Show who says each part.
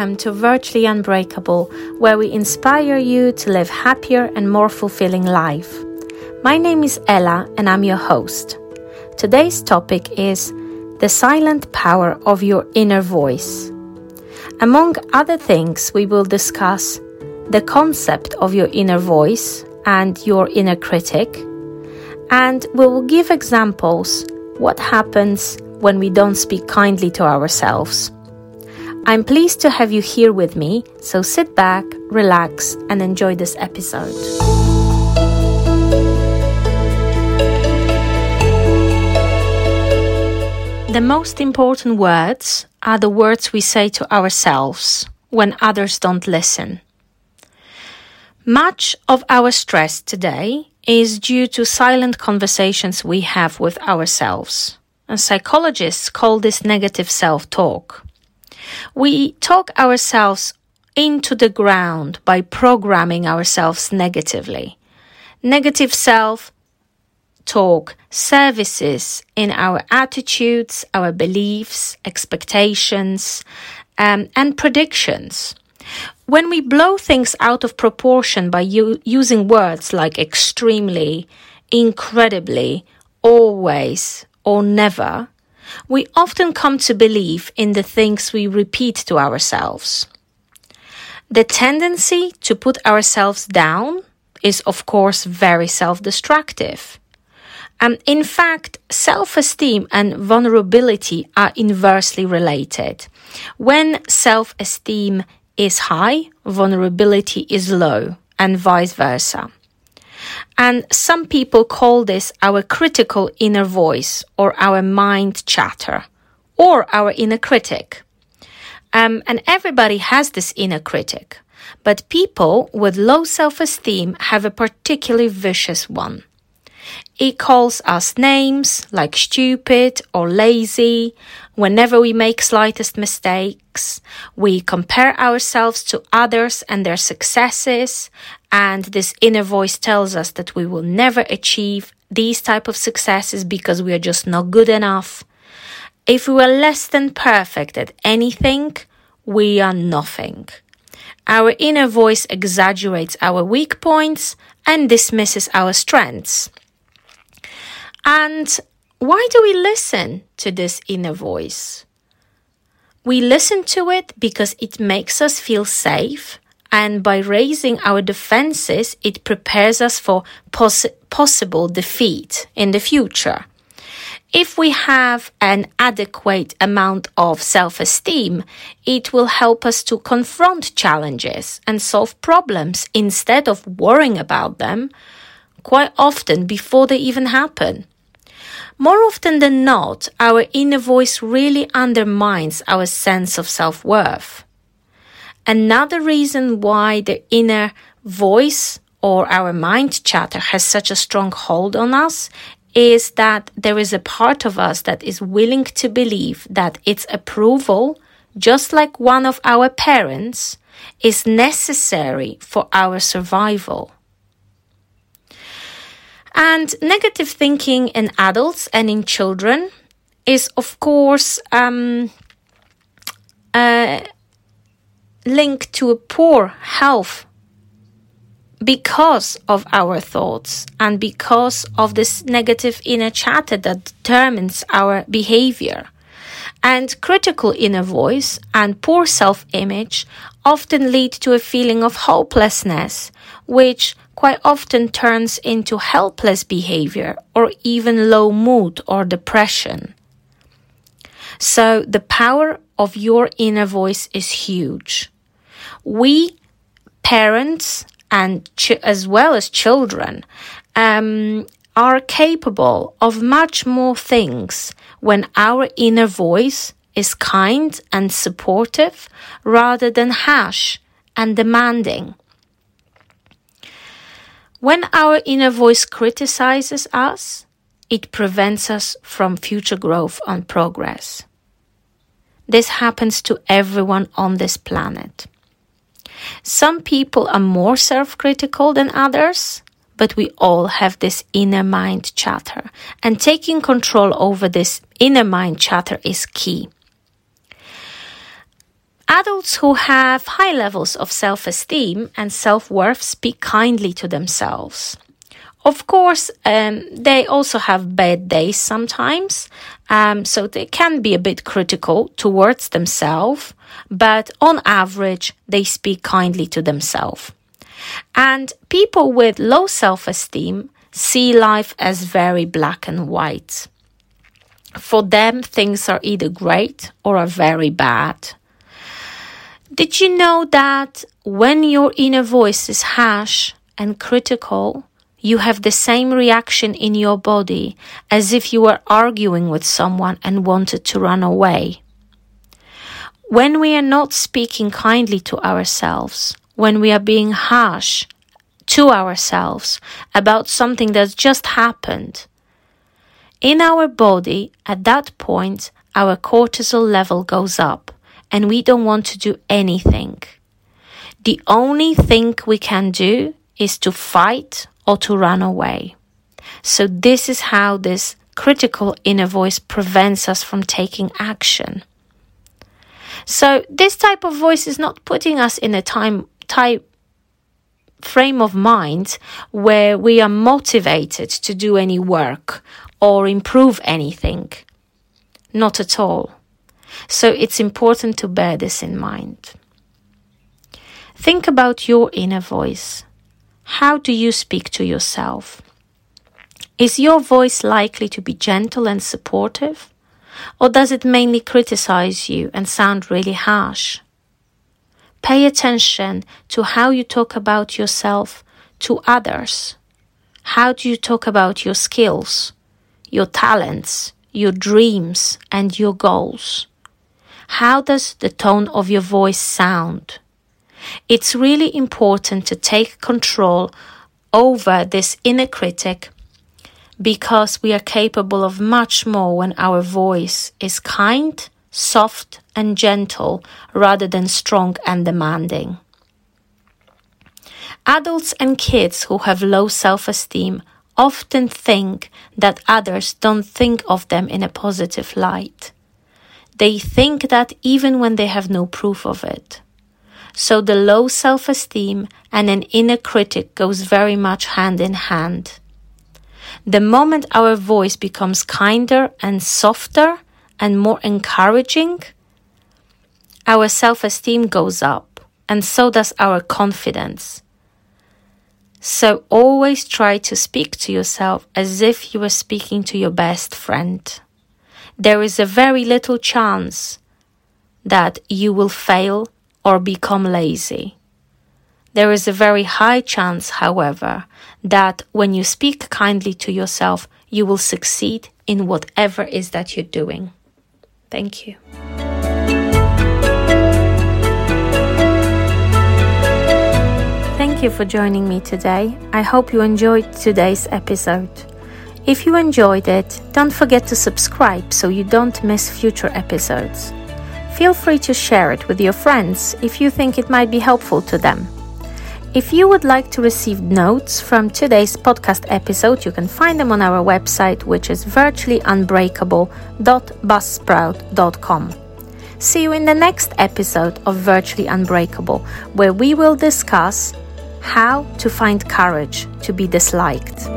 Speaker 1: welcome to Virtually Unbreakable, where we inspire you to live happier and more fulfilling life. My name is Ela and I'm your host. Today's topic is the silent power of your inner voice. Among other things, we will discuss the concept of your inner voice and your inner critic, and we will give examples what happens when we don't speak kindly to ourselves. I'm pleased to have you here with me, so sit back, relax, and enjoy this episode. The most important words are the words we say to ourselves when others don't listen. Much of our stress today is due to silent conversations we have with ourselves. And psychologists call this negative self talk. We talk ourselves into the ground by programming ourselves negatively. Negative self talk services in our attitudes, our beliefs, expectations, um, and predictions. When we blow things out of proportion by u- using words like extremely, incredibly, always, or never, we often come to believe in the things we repeat to ourselves. The tendency to put ourselves down is, of course, very self destructive. And in fact, self esteem and vulnerability are inversely related. When self esteem is high, vulnerability is low, and vice versa. And some people call this our critical inner voice or our mind chatter or our inner critic. Um, and everybody has this inner critic, but people with low self esteem have a particularly vicious one. It calls us names like stupid or lazy whenever we make slightest mistakes. We compare ourselves to others and their successes and this inner voice tells us that we will never achieve these type of successes because we are just not good enough. If we are less than perfect at anything, we are nothing. Our inner voice exaggerates our weak points and dismisses our strengths. And why do we listen to this inner voice? We listen to it because it makes us feel safe and by raising our defenses, it prepares us for poss- possible defeat in the future. If we have an adequate amount of self esteem, it will help us to confront challenges and solve problems instead of worrying about them quite often before they even happen. More often than not, our inner voice really undermines our sense of self worth. Another reason why the inner voice or our mind chatter has such a strong hold on us is that there is a part of us that is willing to believe that its approval, just like one of our parents, is necessary for our survival. And negative thinking in adults and in children is, of course, um, uh, linked to a poor health because of our thoughts and because of this negative inner chatter that determines our behavior. And critical inner voice and poor self image often lead to a feeling of hopelessness, which quite often turns into helpless behavior or even low mood or depression. So the power of your inner voice is huge. We parents and as well as children um, are capable of much more things when our inner voice is kind and supportive rather than harsh and demanding. When our inner voice criticizes us, it prevents us from future growth and progress. This happens to everyone on this planet. Some people are more self critical than others, but we all have this inner mind chatter, and taking control over this inner mind chatter is key. Adults who have high levels of self esteem and self worth speak kindly to themselves. Of course, um, they also have bad days sometimes, um, so they can be a bit critical towards themselves, but on average, they speak kindly to themselves. And people with low self esteem see life as very black and white. For them, things are either great or are very bad. Did you know that when your inner voice is harsh and critical, you have the same reaction in your body as if you were arguing with someone and wanted to run away? When we are not speaking kindly to ourselves, when we are being harsh to ourselves about something that's just happened, in our body, at that point, our cortisol level goes up and we don't want to do anything. The only thing we can do is to fight or to run away. So, this is how this critical inner voice prevents us from taking action. So, this type of voice is not putting us in a time type frame of mind where we are motivated to do any work or improve anything. Not at all. So it's important to bear this in mind. Think about your inner voice. How do you speak to yourself? Is your voice likely to be gentle and supportive? Or does it mainly criticize you and sound really harsh? Pay attention to how you talk about yourself to others. How do you talk about your skills, your talents, your dreams, and your goals? How does the tone of your voice sound? It's really important to take control over this inner critic because we are capable of much more when our voice is kind, soft, and gentle rather than strong and demanding. Adults and kids who have low self esteem often think that others don't think of them in a positive light. They think that even when they have no proof of it. So the low self esteem and an inner critic goes very much hand in hand. The moment our voice becomes kinder and softer and more encouraging, our self esteem goes up, and so does our confidence. So always try to speak to yourself as if you were speaking to your best friend there is a very little chance that you will fail or become lazy. There is a very high chance, however, that when you speak kindly to yourself, you will succeed in whatever is that you're doing. Thank you. Thank you for joining me today. I hope you enjoyed today's episode. If you enjoyed it, don't forget to subscribe so you don't miss future episodes. Feel free to share it with your friends if you think it might be helpful to them. If you would like to receive notes from today's podcast episode, you can find them on our website, which is virtuallyunbreakable.buzzsprout.com. See you in the next episode of Virtually Unbreakable, where we will discuss how to find courage to be disliked.